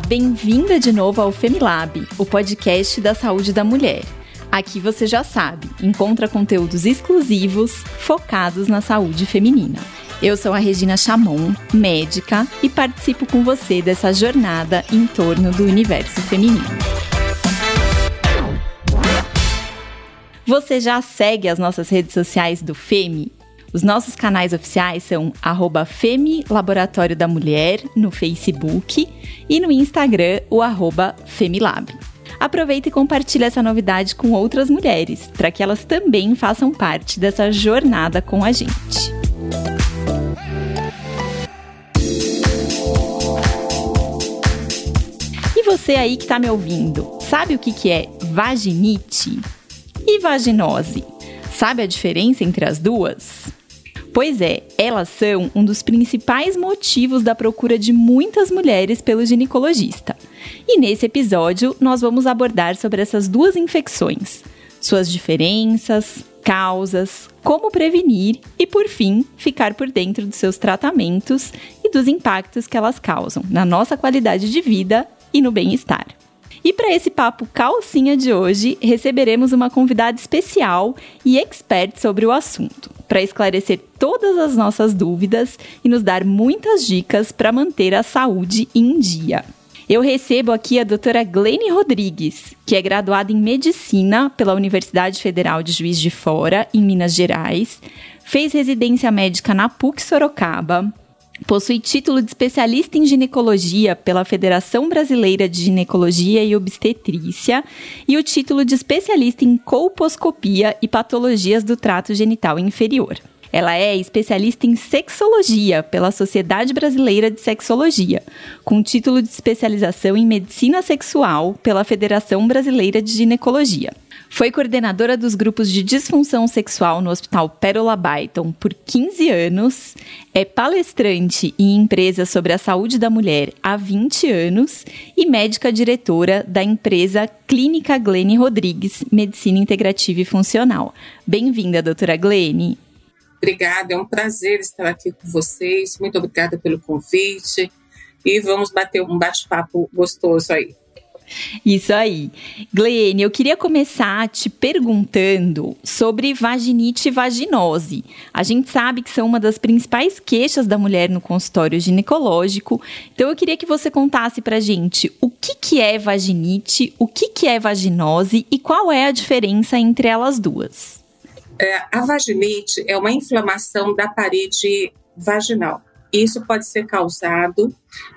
Bem-vinda de novo ao Femilab, o podcast da saúde da mulher. Aqui você já sabe, encontra conteúdos exclusivos focados na saúde feminina. Eu sou a Regina Chamon, médica, e participo com você dessa jornada em torno do universo feminino. Você já segue as nossas redes sociais do FEMI? Os nossos canais oficiais são arroba Femi Laboratório da Mulher no Facebook e no Instagram o arroba Femilab. Aproveita e compartilhe essa novidade com outras mulheres, para que elas também façam parte dessa jornada com a gente. E você aí que está me ouvindo, sabe o que, que é vaginite e vaginose? Sabe a diferença entre as duas? Pois é, elas são um dos principais motivos da procura de muitas mulheres pelo ginecologista. E nesse episódio, nós vamos abordar sobre essas duas infecções, suas diferenças, causas, como prevenir e, por fim, ficar por dentro dos seus tratamentos e dos impactos que elas causam na nossa qualidade de vida e no bem-estar. E para esse papo calcinha de hoje, receberemos uma convidada especial e expert sobre o assunto, para esclarecer todas as nossas dúvidas e nos dar muitas dicas para manter a saúde em dia. Eu recebo aqui a doutora Glene Rodrigues, que é graduada em Medicina pela Universidade Federal de Juiz de Fora, em Minas Gerais, fez residência médica na PUC Sorocaba, Possui título de especialista em ginecologia pela Federação Brasileira de Ginecologia e Obstetrícia e o título de especialista em colposcopia e patologias do trato genital inferior. Ela é especialista em sexologia pela Sociedade Brasileira de Sexologia, com título de especialização em medicina sexual pela Federação Brasileira de Ginecologia. Foi coordenadora dos grupos de disfunção sexual no Hospital Pérola Byton por 15 anos, é palestrante em empresa sobre a saúde da mulher há 20 anos e médica diretora da empresa Clínica Glene Rodrigues Medicina Integrativa e Funcional. Bem-vinda, doutora Glene. Obrigada, é um prazer estar aqui com vocês. Muito obrigada pelo convite e vamos bater um bate-papo gostoso aí. Isso aí. Gleene, eu queria começar te perguntando sobre vaginite e vaginose. A gente sabe que são uma das principais queixas da mulher no consultório ginecológico. Então eu queria que você contasse pra gente o que, que é vaginite, o que, que é vaginose e qual é a diferença entre elas duas. É, a vaginite é uma inflamação da parede vaginal. Isso pode ser causado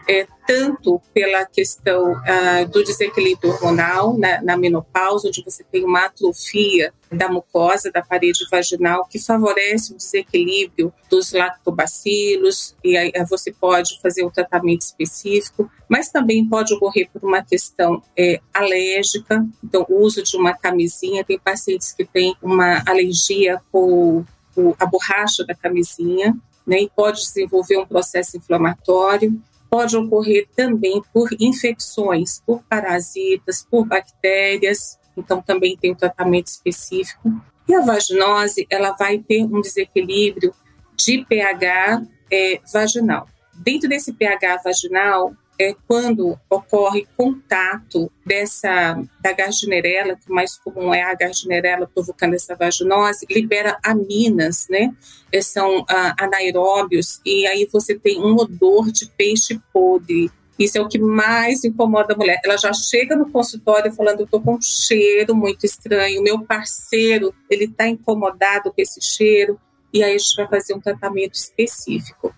é, tanto pela questão ah, do desequilíbrio hormonal na, na, menopausa, onde você tem uma atrofia da mucosa da parede vaginal que favorece o desequilíbrio dos lactobacilos e aí você pode fazer um tratamento específico, mas também pode ocorrer por uma questão é, alérgica, então o uso de uma camisinha, tem pacientes que têm uma alergia com a borracha da camisinha, né, e pode desenvolver um processo inflamatório. Pode ocorrer também por infecções, por parasitas, por bactérias, então também tem um tratamento específico. E a vaginose, ela vai ter um desequilíbrio de pH é, vaginal. Dentro desse pH vaginal, é quando ocorre contato dessa da gardinerela, que mais comum é a gardinerela provocando essa vaginose, libera aminas, né? É, são ah, anaeróbios e aí você tem um odor de peixe podre. Isso é o que mais incomoda a mulher. Ela já chega no consultório falando: eu tô com um cheiro muito estranho. Meu parceiro ele está incomodado com esse cheiro e aí a gente vai fazer um tratamento específico.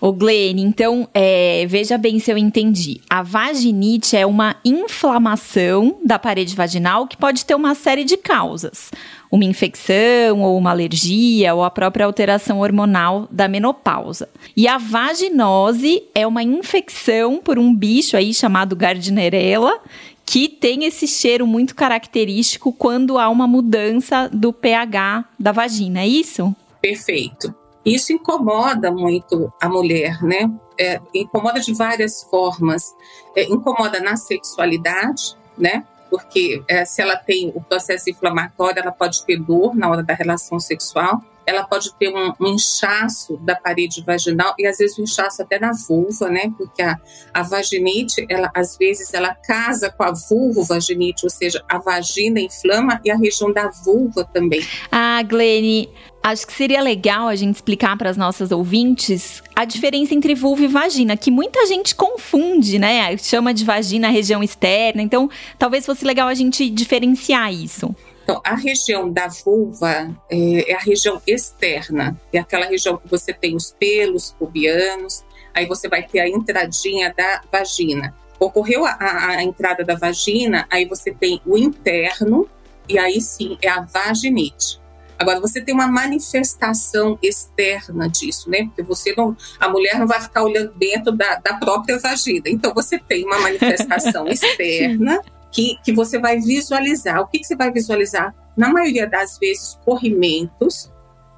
Ô Glene, então, é, veja bem se eu entendi. A vaginite é uma inflamação da parede vaginal que pode ter uma série de causas. Uma infecção, ou uma alergia, ou a própria alteração hormonal da menopausa. E a vaginose é uma infecção por um bicho aí chamado Gardnerella, que tem esse cheiro muito característico quando há uma mudança do pH da vagina, é isso? Perfeito. Isso incomoda muito a mulher, né? É, incomoda de várias formas. É, incomoda na sexualidade, né? Porque é, se ela tem o processo inflamatório, ela pode ter dor na hora da relação sexual. ela pode ter um, um, inchaço da parede vaginal e às vezes um inchaço até na vulva, né? Porque a, a vaginite, ela às vezes ela casa com a vulvovaginite, ou seja, a vagina inflama e a região da vulva também. Ah, Glene, acho que seria legal a gente explicar para as nossas ouvintes a diferença entre vulva e vagina, que muita gente confunde, né? Chama de vagina a região externa, então talvez fosse legal a gente diferenciar isso. Então, a região da vulva é, é, a região externa, é aquela região que você tem os pelos pubianos, aí você vai ter a entradinha da vagina. Ocorreu a, a, a entrada da vagina, aí você tem o interno, e aí sim é a vaginite. Agora, você tem uma manifestação externa disso, né? Porque você não. A mulher não vai ficar olhando dentro da, da própria vagina. Então, você tem uma manifestação externa que, que você vai visualizar. O que, que você vai visualizar? Na maioria das vezes, corrimentos,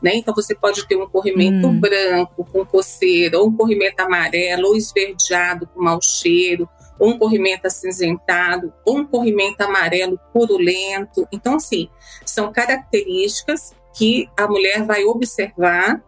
né? Então você pode ter um corrimento hum. branco com coceira, ou um corrimento amarelo, ou esverdeado com mau cheiro, ou um corrimento acinzentado, ou um corrimento amarelo purulento. Então, assim, são características que a mulher vai observar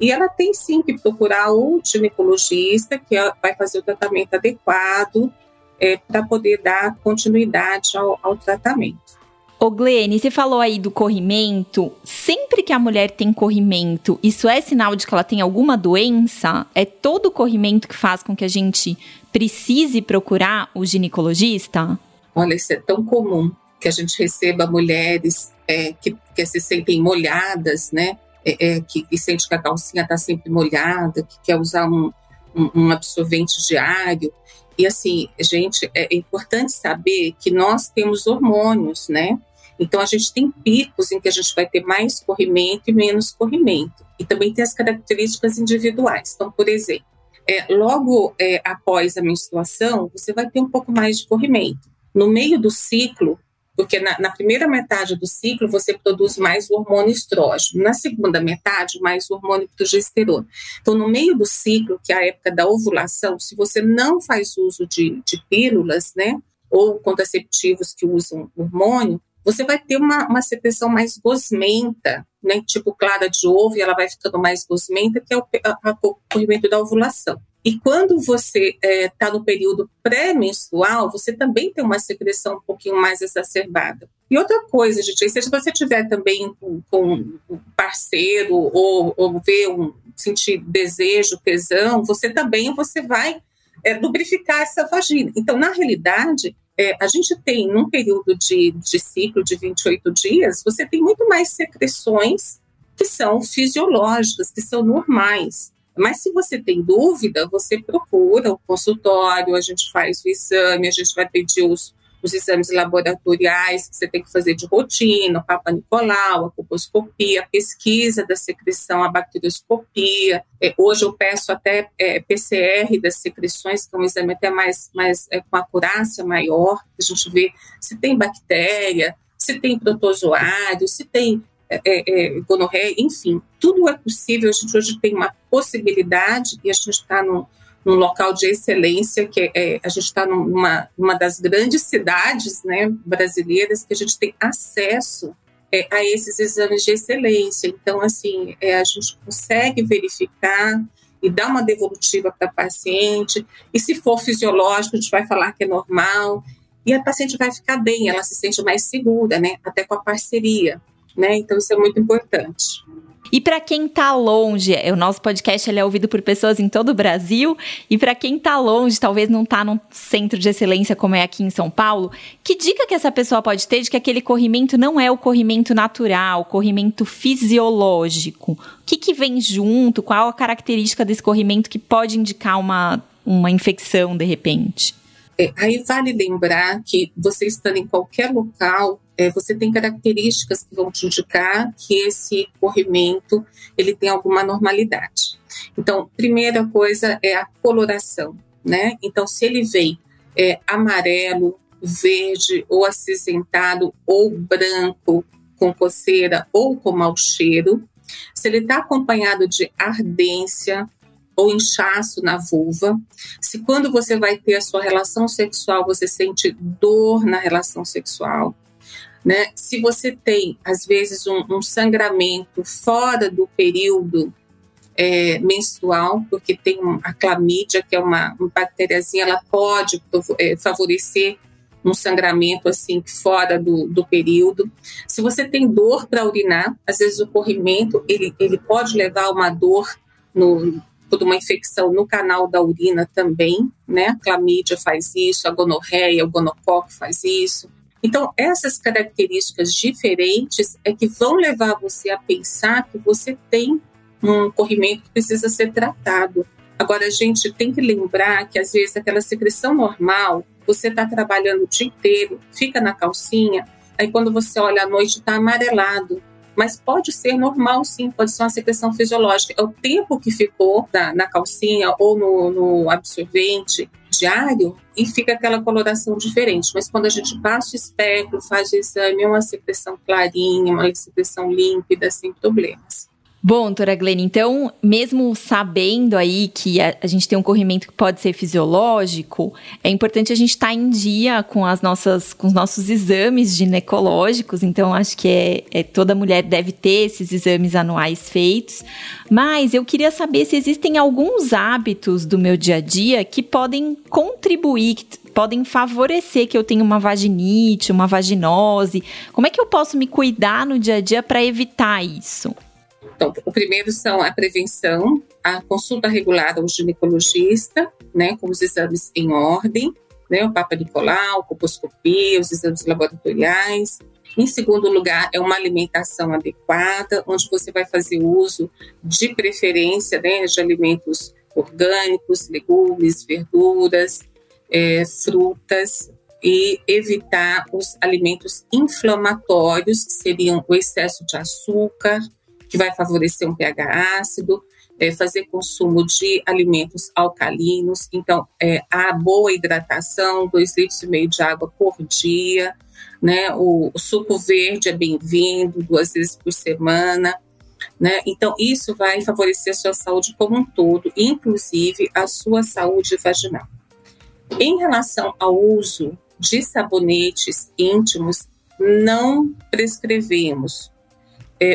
e ela tem sim que procurar o ginecologista, que vai fazer o tratamento adequado, é, para poder dar continuidade ao, ao tratamento. Ô Glene, você falou aí do corrimento. Sempre que a mulher tem corrimento, isso é sinal de que ela tem alguma doença? É todo o corrimento que faz com que a gente precise procurar o ginecologista? Olha, isso é tão comum que a gente receba mulheres é, que, que se sentem molhadas, né? É, é, que, que sente que a calcinha está sempre molhada, que quer usar um, um, um absorvente diário. E assim, gente, é importante saber que nós temos hormônios, né? Então a gente tem picos em que a gente vai ter mais corrimento e menos corrimento. E também tem as características individuais. Então, por exemplo, é, logo é, após a menstruação, você vai ter um pouco mais de corrimento. No meio do ciclo, porque na, na, primeira metade do ciclo você produz mais o hormônio estrógeno, na segunda metade, mais o hormônio progesterona. Então, no meio do ciclo, que é a época da ovulação, se você não faz uso de, de pílulas, né, ou contraceptivos que usam hormônio, você vai ter uma, uma secreção mais gosmenta, né, tipo clara de ovo, e ela vai ficando mais gosmenta, que é o, a, a, o corrimento da ovulação. E quando você está é, tá no período pré-menstrual, você também tem uma secreção um pouquinho mais exacerbada. E outra coisa, gente, se você tiver também com, com um parceiro ou, ou ver um sentir desejo, tesão, você também você vai é, lubrificar essa vagina. Então, na realidade, é, a gente tem num período de, de ciclo de 28 dias, você tem muito mais secreções que são fisiológicas, que são normais. Mas se você tem dúvida, você procura o consultório, a gente faz o exame, a gente vai pedir os, os exames laboratoriais que você tem que fazer de rotina, o Papa Nicolau, a colposcopia, a pesquisa da secreção, a bacterioscopia. É, hoje eu peço até é, PCR das secreções, que é um exame até mais, mais é, com acurácia maior, a gente vê se tem bactéria, se tem protozoário, se tem é, é, gonorreia, enfim, tudo é possível. A gente hoje tem uma possibilidade e a gente está num, num, local de excelência, que é, a gente está numa, numa das grandes cidades né, brasileiras que a gente tem acesso é, a esses exames de excelência. Então, assim, é, a gente consegue verificar e dar uma devolutiva para a paciente. E se for fisiológico, a gente vai falar que é normal. E a paciente vai ficar bem, ela se sente mais segura, né? Até com a parceria né? Então isso é muito importante. E para quem está longe, o nosso podcast ele é ouvido por pessoas em todo o Brasil. E para quem está longe, talvez não está num centro de excelência como é aqui em São Paulo, que dica que essa pessoa pode ter de que aquele corrimento não é o corrimento natural, o corrimento fisiológico? O que, que vem junto? Qual a característica desse corrimento que pode indicar uma, uma infecção de repente? É, aí vale lembrar que você estando em qualquer local, é, você tem características que vão te indicar que esse corrimento ele tem alguma normalidade. Então, primeira coisa é a coloração, né? Então, se ele vem é, amarelo, verde ou acinzentado ou branco com coceira ou com mau cheiro, se ele está acompanhado de ardência, ou inchaço na vulva. Se quando você vai ter a sua relação sexual, você sente dor na relação sexual. Né? Se você tem, às vezes, um, um sangramento fora do período é, menstrual, porque tem a clamídia, que é uma, uma ela pode é, favorecer um sangramento assim fora do, do período. Se você tem dor para urinar, às vezes o corrimento ele, ele pode levar uma dor no, por uma infecção no canal da urina também, né? A clamídia faz isso, a gonorreia, o gonococo faz isso. Então, essas características diferentes é que vão levar você a pensar que você tem um corrimento que precisa ser tratado. Agora, a gente tem que lembrar que, às vezes, aquela secreção normal, você está trabalhando o dia inteiro, fica na calcinha, aí quando você olha à noite está amarelado. Mas pode ser normal, sim, pode ser uma secreção fisiológica. É o tempo que ficou na, na calcinha ou no, no absorvente diário e fica aquela coloração diferente. Mas quando a gente passa o espectro, faz o exame, é uma secreção clarinha, uma secreção límpida, sem problemas. Bom, doutora Glenn, então, mesmo sabendo aí que a, a, gente tem um corrimento que pode ser fisiológico, é importante a gente estar tá em dia com as nossas, com os nossos exames ginecológicos. Então, acho que é, é, toda mulher deve ter esses exames anuais feitos. Mas eu queria saber se existem alguns hábitos do meu dia a dia que podem contribuir, que podem favorecer que eu tenha uma vaginite, uma vaginose. Como é que eu posso me cuidar no dia a dia para evitar isso? Então, o primeiro são a prevenção, a consulta regular ao ginecologista, né, com os exames em ordem, né, o Papa Nicolau, colposcopia, os exames laboratoriais. Em segundo lugar, é uma alimentação adequada, onde você vai fazer uso de preferência né, de alimentos orgânicos, legumes, verduras, é, frutas, e evitar os alimentos inflamatórios, que seriam o excesso de açúcar, que vai favorecer um pH ácido, é, fazer consumo de alimentos alcalinos, então é, a boa hidratação, dois litros e meio de água por dia, né? O, o suco verde é bem-vindo duas vezes por semana, né? Então isso vai favorecer a sua saúde como um todo, inclusive a sua saúde vaginal. Em relação ao uso de sabonetes íntimos, não prescrevemos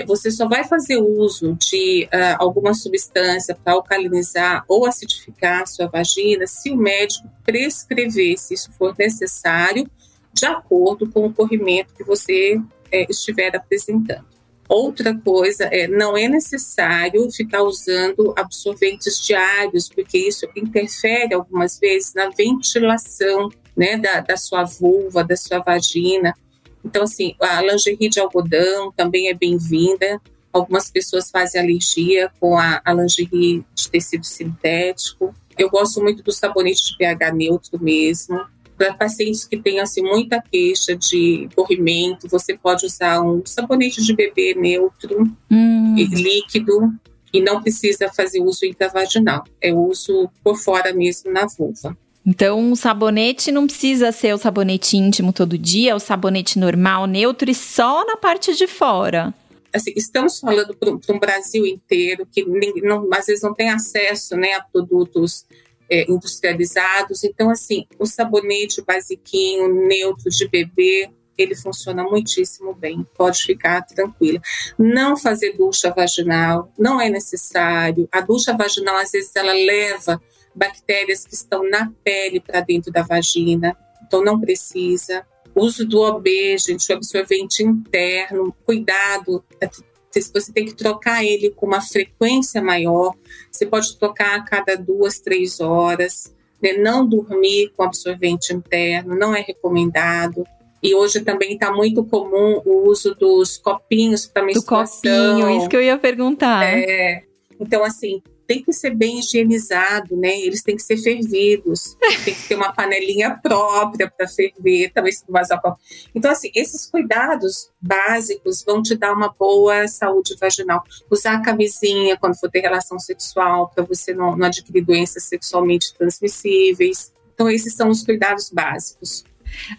você só vai fazer uso de uh, alguma substância para alcalinizar ou acidificar a sua vagina se o médico prescrever, se isso for necessário, de acordo com o corrimento que você é, estiver apresentando. Outra coisa é não é necessário ficar usando absorventes diários, porque isso interfere algumas vezes na ventilação né, da, da sua vulva, da sua vagina. Então, assim, a lingerie de algodão também é bem-vinda. Algumas pessoas fazem alergia com a, a lingerie de tecido sintético. Eu gosto muito do sabonete de pH neutro mesmo. Para pacientes que têm assim, muita queixa de corrimento, você pode usar um sabonete de bebê neutro, hum. líquido, e não precisa fazer uso intravaginal. É uso por fora mesmo na vulva. Então, o sabonete não precisa ser o sabonete íntimo todo dia, o sabonete normal, neutro e só na parte de fora. Assim, estamos falando para um Brasil inteiro que não, às vezes não tem acesso né, a produtos é, industrializados. Então, assim, o sabonete basiquinho, neutro de bebê, ele funciona muitíssimo bem. Pode ficar tranquila. Não fazer ducha vaginal não é necessário. A ducha vaginal, às vezes, ela leva bactérias que estão na pele para dentro da vagina, então não precisa. Uso do OB, gente, o absorvente interno, cuidado, é você tem que trocar ele com uma frequência maior. Você pode trocar a cada duas, três horas. Né? Não dormir com absorvente interno, não é recomendado. E hoje também está muito comum o uso dos copinhos para menstruação. Do copinho, isso que eu ia perguntar. É. Então, assim, tem que ser bem higienizado, né? Eles têm que ser fervidos, tem que ter uma panelinha própria para ferver, talvez vazar. Então, assim, esses cuidados básicos vão te dar uma boa saúde vaginal. Usar camisinha quando for ter relação sexual, para você não, não adquirir doenças sexualmente transmissíveis. Então, esses são os cuidados básicos.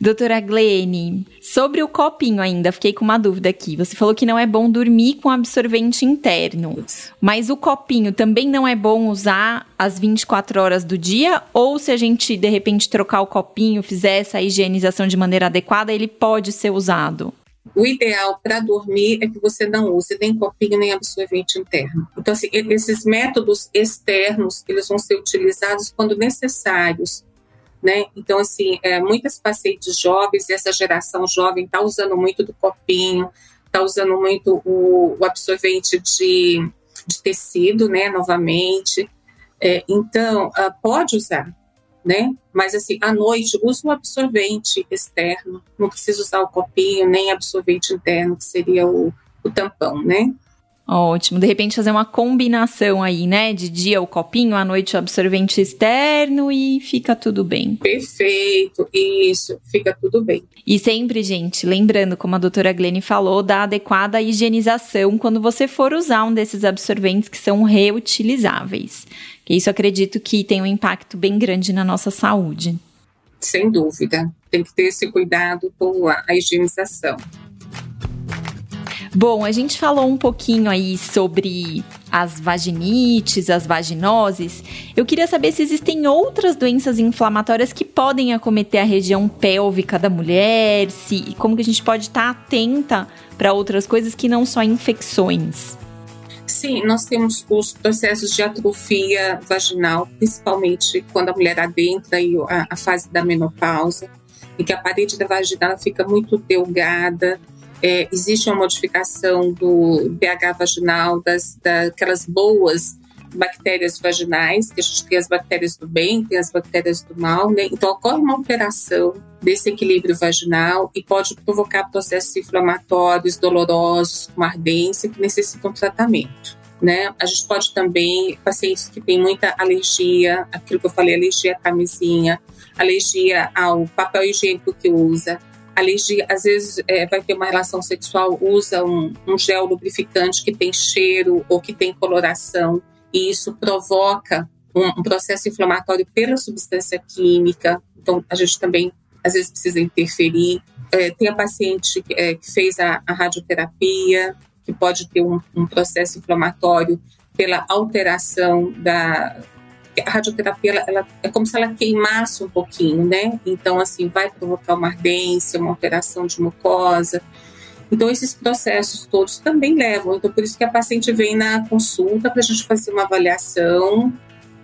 Doutora Glene, sobre o copinho ainda, fiquei com uma dúvida aqui. Você falou que não é bom dormir com absorvente interno, mas o copinho também não é bom usar às 24 horas do dia? Ou se a gente, de repente, trocar o copinho, fizer essa higienização de maneira adequada, ele pode ser usado? o ideal para dormir é que você não use nem copinho nem absorvente interno. Então, assim, esses métodos externos, eles vão ser utilizados quando necessários, né? Então, assim, é, muitas pacientes jovens, essa geração jovem está usando muito do copinho, está usando muito o, o absorvente de, de, tecido, né? Novamente. É, então, uh, pode usar, né? Mas assim, à noite, use um absorvente externo, não precisa usar o copinho, nem absorvente interno, que seria o, o tampão, né? Ótimo. De repente fazer uma combinação aí, né? De dia o copinho, à noite o absorvente externo e fica tudo bem. Perfeito. Isso, fica tudo bem. E sempre, gente, lembrando, como a doutora Glene falou, da adequada higienização quando você for usar um desses absorventes que são reutilizáveis. Que isso acredito que tem um impacto bem grande na nossa saúde. Sem dúvida. Tem que ter esse cuidado com a higienização. Bom, a gente falou um pouquinho aí sobre as vaginites, as vaginoses. Eu queria saber se existem outras doenças inflamatórias que podem acometer a região pélvica da mulher, se como que a gente pode estar atenta para outras coisas que não só infecções. Sim, nós temos os processos de atrofia vaginal, principalmente quando a mulher adentra a, a fase da menopausa, em que a parede da vagina fica muito delgada, é, existe uma modificação do pH vaginal, das, daquelas boas bactérias vaginais, que a gente tem as bactérias do bem, tem as bactérias do mal, né? Então ocorre uma alteração desse equilíbrio vaginal e pode provocar processos inflamatórios, dolorosos, com ardência, que necessitam tratamento. Né? A gente pode também, pacientes que têm muita alergia, aquilo que eu falei, alergia à camisinha, alergia ao papel higiênico que usa, alergia, às vezes é, vai ter uma relação sexual, usa um, um gel lubrificante que tem cheiro ou que tem coloração, e isso provoca um, processo inflamatório pela substância química. Então, a gente também, às vezes, precisa interferir. É, tem a paciente é, que fez a, a, radioterapia, que pode ter um, um processo inflamatório pela alteração da, a radioterapia ela, ela, é como se ela queimasse um pouquinho, né? Então, assim, vai provocar uma ardência, uma alteração de mucosa. Então, esses processos todos também levam. Então, por isso que a paciente vem na consulta para a gente fazer uma avaliação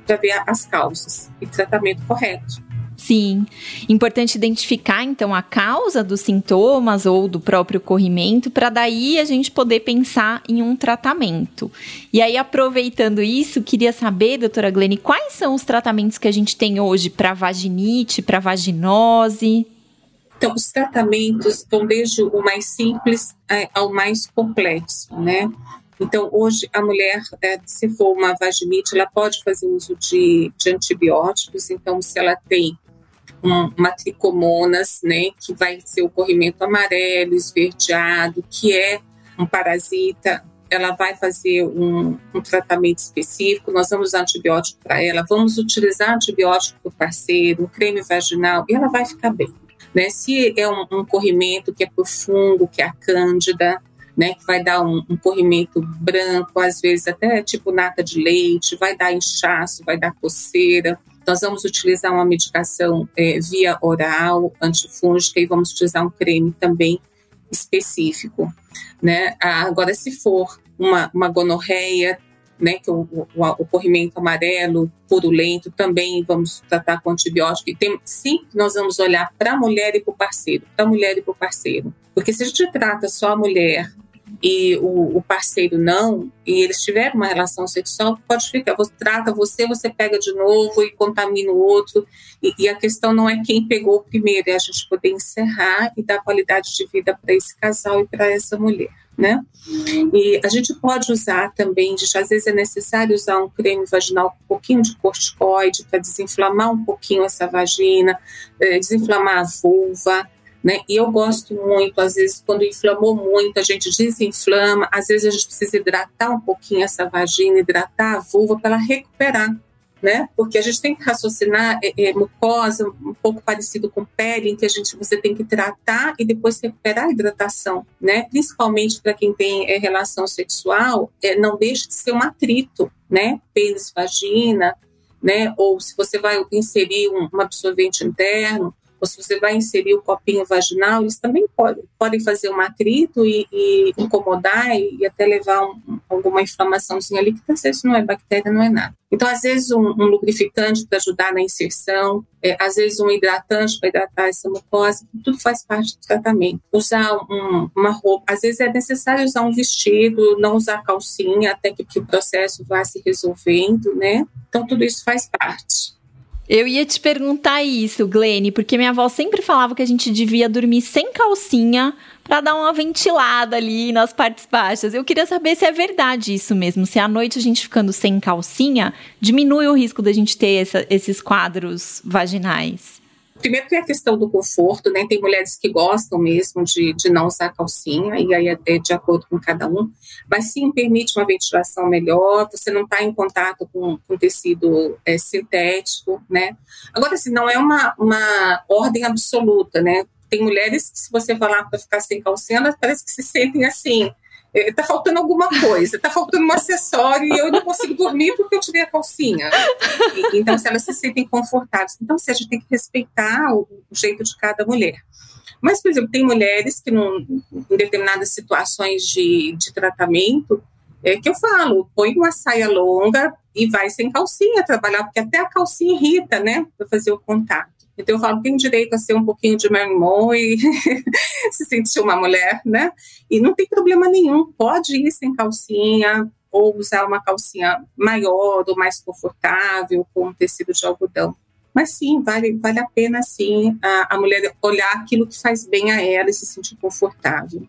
para ver as causas e tratamento correto. Sim. Importante identificar, então, a causa dos sintomas ou do próprio corrimento, para daí a gente poder pensar em um tratamento. E aí, aproveitando isso, queria saber, doutora Glene, quais são os tratamentos que a gente tem hoje para vaginite, para vaginose? Então, os tratamentos vão desde o mais simples é, ao mais complexo, né? Então, hoje, a mulher, é, se for uma vaginite, ela pode fazer uso de, de antibióticos. Então, se ela tem uma tricomonas, né, que vai ser o corrimento amarelo, esverdeado, que é um parasita, ela vai fazer um, um tratamento específico, nós vamos usar antibiótico para ela, vamos utilizar antibiótico para o parceiro, um creme vaginal, e ela vai ficar bem. Né? Se é um, um corrimento que é por fungo, que é a cândida, né, que vai dar um, um, corrimento branco, às vezes até tipo nata de leite, vai dar inchaço, vai dar coceira. Nós vamos utilizar uma medicação é, via oral, antifúngica, e vamos utilizar um creme também específico. Né? Agora, se for uma, uma gonorreia, né, que o, o, o, corrimento amarelo purulento, também vamos tratar com antibiótico. E tem, sim, nós vamos olhar para a mulher e para o parceiro, para a mulher e para o parceiro. Porque se a gente trata só a mulher e o, o, parceiro não, e eles tiveram uma relação sexual, pode ficar, você trata você, você pega de novo e contamina o outro. E, e a questão não é quem pegou primeiro, é a gente poder encerrar e dar qualidade de vida para esse casal e para essa mulher. Né? E a gente pode usar também, às vezes é necessário usar um creme vaginal com um pouquinho de corticoide para desinflamar um pouquinho essa vagina, eh, desinflamar a vulva, né? E eu gosto muito, às vezes, quando inflamou muito, a gente desinflama, às vezes a gente precisa hidratar um pouquinho essa vagina, hidratar a vulva para ela recuperar, né? Porque a gente tem que raciocinar é, é, mucosa, um pouco parecido com pele, em que a gente você tem que tratar e depois recuperar a hidratação, né? Principalmente para quem tem é, relação sexual, é, não deixa de ser um atrito, né? Pênis, vagina, né? Ou se você vai inserir um, um absorvente interno, ou se você vai inserir o copinho vaginal, eles também podem, podem fazer um atrito e, e incomodar e, e, até levar um, alguma inflamaçãozinha ali, que às vezes não é bactéria, não é nada. Então, às vezes, um, um lubrificante para ajudar na inserção, é, às vezes, um hidratante para hidratar essa mucosa, tudo faz parte do tratamento. Usar um, uma roupa, às vezes é necessário usar um vestido, não usar calcinha, até que, que o processo vá se resolvendo, né? Então, tudo isso faz parte. Eu ia te perguntar isso, Glene, porque minha avó sempre falava que a gente devia dormir sem calcinha para dar uma ventilada ali nas partes baixas. Eu queria saber se é verdade isso mesmo, se à noite a gente ficando sem calcinha diminui o risco da gente ter essa, esses quadros vaginais. Primeiro tem a questão do conforto, né? Tem mulheres que gostam mesmo de, de não usar calcinha, e aí é de acordo com cada um. Mas sim, permite uma ventilação melhor, você não está em contato com, com tecido é, sintético, né? Agora, assim, não é uma, uma ordem absoluta, né? Tem mulheres que, se você falar para ficar sem calcinha, elas parece que se sentem assim, é, faltando alguma coisa, está faltando um acessório e eu não consigo dormir porque eu tirei a calcinha. Então, se elas se sentem confortáveis. Então, se a gente tem que respeitar o, o jeito de cada mulher. Mas, por exemplo, tem mulheres que, num, em determinadas situações de, de tratamento, é que eu falo, põe uma saia longa e vai sem calcinha trabalhar, porque até a calcinha irrita, né, para fazer o contato. Então eu falo, tem direito a ser um pouquinho de Marilyn Monroe e se sentir uma mulher, né? E não tem problema nenhum, pode ir sem calcinha ou usar uma calcinha maior ou mais confortável com um tecido de algodão. Mas sim, vale, vale a pena sim a, a mulher olhar aquilo que faz bem a ela e se sentir confortável.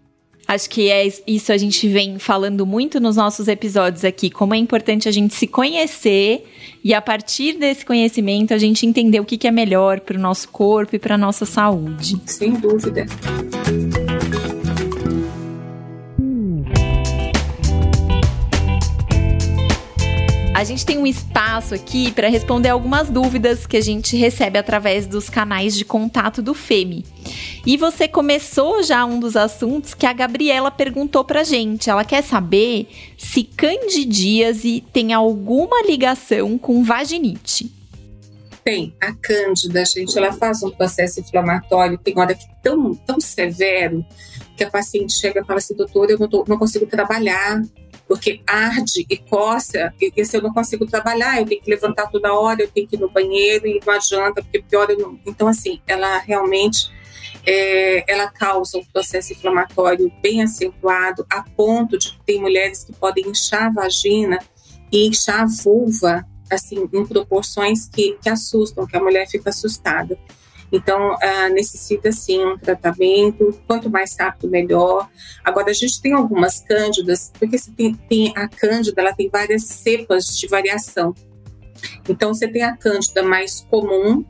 Acho que é isso a gente vem falando muito nos nossos episódios aqui, como é importante a gente se conhecer e a partir desse conhecimento a gente entender o que é melhor para o nosso corpo e para a nossa saúde. Sem dúvida. A gente tem um espaço aqui para responder algumas dúvidas que a gente recebe através dos canais de contato do FEMI. E você começou já um dos assuntos que a Gabriela perguntou pra gente. Ela quer saber se candidíase tem alguma ligação com vaginite. Tem. A cândida, gente, ela faz um processo inflamatório, tem hora que tão, tão severo que a paciente chega e fala assim, doutor, eu não, tô, não consigo trabalhar, porque arde e coça, e, e se eu não consigo trabalhar, eu tenho que levantar toda hora, eu tenho que ir no banheiro e não adianta, porque pior eu não. Então, assim, ela realmente é, ela causa um processo inflamatório bem acentuado, a ponto de que tem mulheres que podem inchar a vagina e inchar a vulva, assim, em proporções que, que assustam, que a mulher fica assustada. Então, uh, necessita sim um tratamento, quanto mais rápido, melhor. Agora, a gente tem algumas cândidas, porque você tem, tem a cândida, ela tem várias cepas de variação. Então, você tem a cândida mais comum,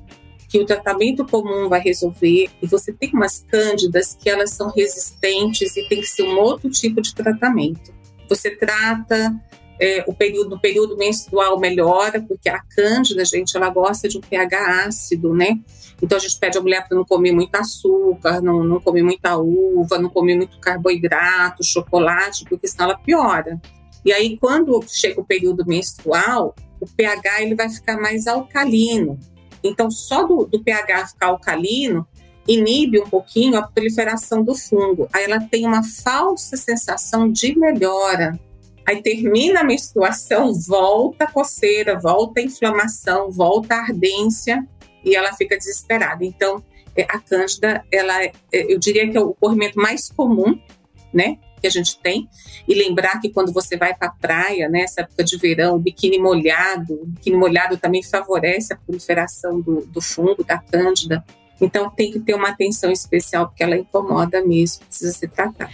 que o tratamento comum vai resolver, e você tem umas cândidas que elas são resistentes e tem que ser um outro tipo de tratamento. Você trata é, o período, período menstrual melhora, porque a cândida, gente, ela gosta de um pH ácido, né? Então a gente pede à mulher para não comer muito açúcar, não, não comer muita uva, não comer muito carboidrato, chocolate, porque senão ela piora. E aí quando chega o período menstrual, o pH ele vai ficar mais alcalino. Então só do, do pH ficar alcalino inibe um pouquinho a proliferação do fungo. Aí ela tem uma falsa sensação de melhora. Aí termina a menstruação, volta a coceira, volta a inflamação, volta a ardência e ela fica desesperada. Então, é, a cândida, ela, é, eu diria que é o corrimento mais comum, né, que a gente tem. E lembrar que quando você vai para a praia, nessa né, época de verão, o biquíni molhado, o biquíni molhado também favorece a proliferação do, do fungo, da cândida. Então tem que ter uma atenção especial, porque ela incomoda mesmo, precisa ser tratada.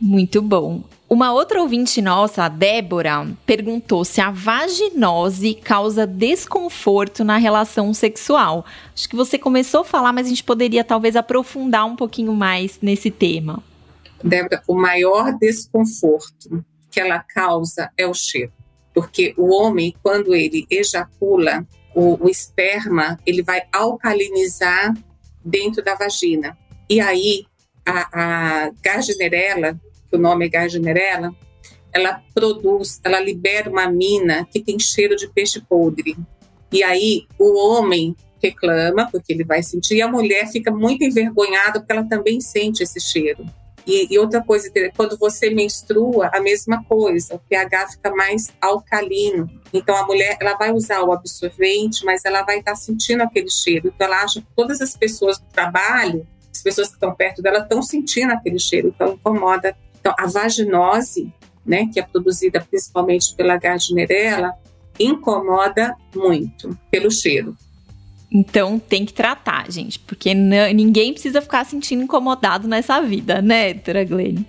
Muito bom. Uma outra ouvinte nossa, a Débora, perguntou se a vaginose causa desconforto na relação sexual. Acho que você começou a falar, mas a gente poderia talvez aprofundar um pouquinho mais nesse tema. Débora, o maior desconforto que ela causa é o cheiro. Porque o homem, quando ele ejacula, o, o esperma ele vai alcalinizar dentro da vagina. E aí a, a que o nome é Gardnerella, ela produz, ela libera uma mina que tem cheiro de peixe podre. E aí o homem reclama, porque ele vai sentir, e a mulher fica muito envergonhada porque ela também sente esse cheiro. E, e, outra coisa, quando você menstrua, a mesma coisa, o pH fica mais alcalino. Então a mulher ela vai usar o absorvente, mas ela vai estar tá sentindo aquele cheiro. Então ela acha que todas as pessoas do trabalho, as pessoas que estão perto dela, estão sentindo aquele cheiro, então incomoda. Então a vaginose, né, que é produzida principalmente pela Gardnerella, incomoda muito pelo cheiro. Então tem que tratar, gente, porque ninguém precisa ficar sentindo incomodado nessa vida, né, doutora Glenn?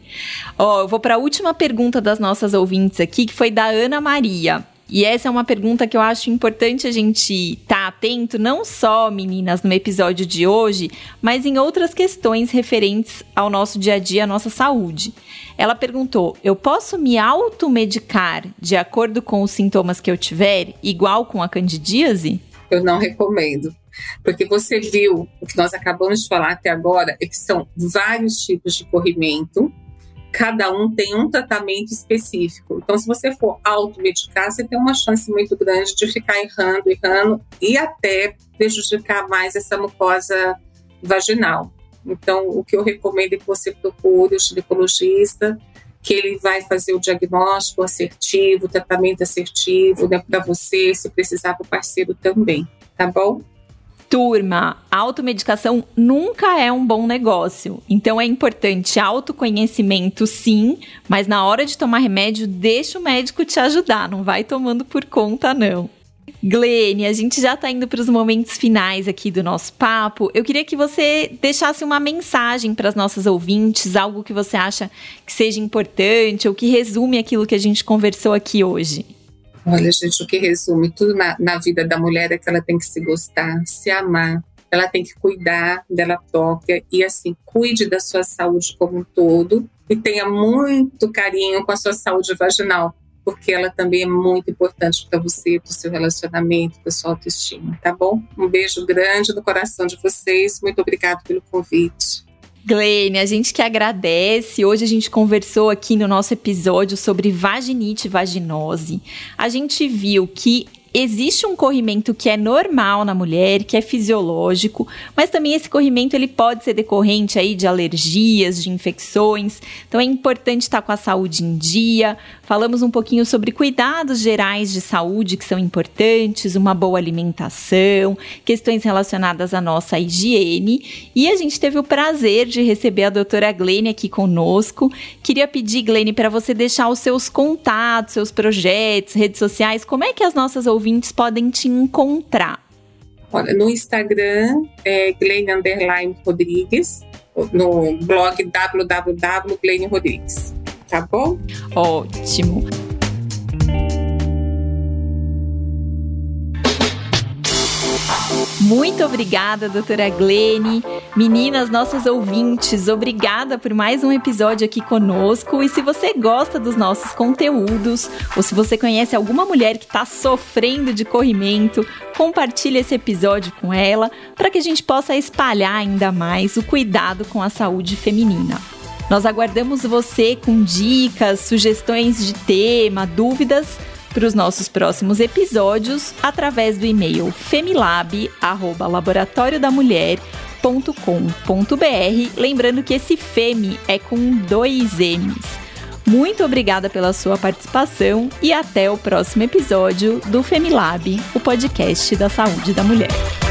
Ó, eu vou para a última pergunta das nossas ouvintes aqui, que foi da Ana Maria. E essa é uma pergunta que eu acho importante a gente estar tá atento, não só, meninas, no episódio de hoje, mas em outras questões referentes ao nosso dia a dia, à nossa saúde. Ela perguntou: eu posso me automedicar de acordo com os sintomas que eu tiver, igual com a candidíase? Eu não recomendo. Porque você viu o que nós acabamos de falar até agora, é que são vários tipos de corrimento, cada um tem um tratamento específico. Então, se você for automedicar, você tem uma chance muito grande de ficar errando, errando e até prejudicar mais essa mucosa vaginal. Então, o que eu recomendo é que você procure o ginecologista, que ele vai fazer o diagnóstico assertivo, o tratamento assertivo né, para você, se precisar para o parceiro também, tá bom? Turma, automedicação nunca é um bom negócio. Então é importante autoconhecimento, sim, mas na hora de tomar remédio, deixa o médico te ajudar, não vai tomando por conta, não. Glene, a gente já está indo para os momentos finais aqui do nosso papo. Eu queria que você deixasse uma mensagem para as nossas ouvintes, algo que você acha que seja importante ou que resume aquilo que a gente conversou aqui hoje. Olha, gente, o que resume tudo na, na vida da mulher é que ela tem que se gostar, se amar, ela tem que cuidar dela própria e assim, cuide da sua saúde como um todo e tenha muito carinho com a sua saúde vaginal, porque ela também é muito importante para você, para o seu relacionamento, para sua autoestima, tá bom? Um beijo grande no coração de vocês, muito obrigada pelo convite. Glene, a gente que agradece. Hoje a gente conversou aqui no nosso episódio sobre vaginite e vaginose. A gente viu que existe um corrimento que é normal na mulher, que é fisiológico, mas também esse corrimento ele pode ser decorrente aí de alergias, de infecções. Então é importante estar com a saúde em dia. Falamos um pouquinho sobre cuidados gerais de saúde que são importantes, uma boa alimentação, questões relacionadas à nossa higiene. E a gente teve o prazer de receber a doutora Glene aqui conosco. Queria pedir, Glene, para você deixar os seus contatos, seus projetos, redes sociais, como é que as nossas ouvintes podem te encontrar? Olha, no Instagram é Glenn Underline Rodrigues, no blog www.glenn Rodrigues. Tá bom? Ótimo. Muito obrigada, doutora Glene. Meninas, nossas ouvintes, obrigada por mais um episódio aqui conosco. E se você gosta dos nossos conteúdos, ou se você conhece alguma mulher que está sofrendo de corrimento, compartilhe esse episódio com ela para que a gente possa espalhar ainda mais o cuidado com a saúde feminina. Nós aguardamos você com dicas, sugestões de tema, dúvidas para os nossos próximos episódios através do e-mail femilab@laboratoriodamulher.com.br, lembrando que esse Femi é com dois M's. Muito obrigada pela sua participação e até o próximo episódio do Femilab, o podcast da saúde da mulher.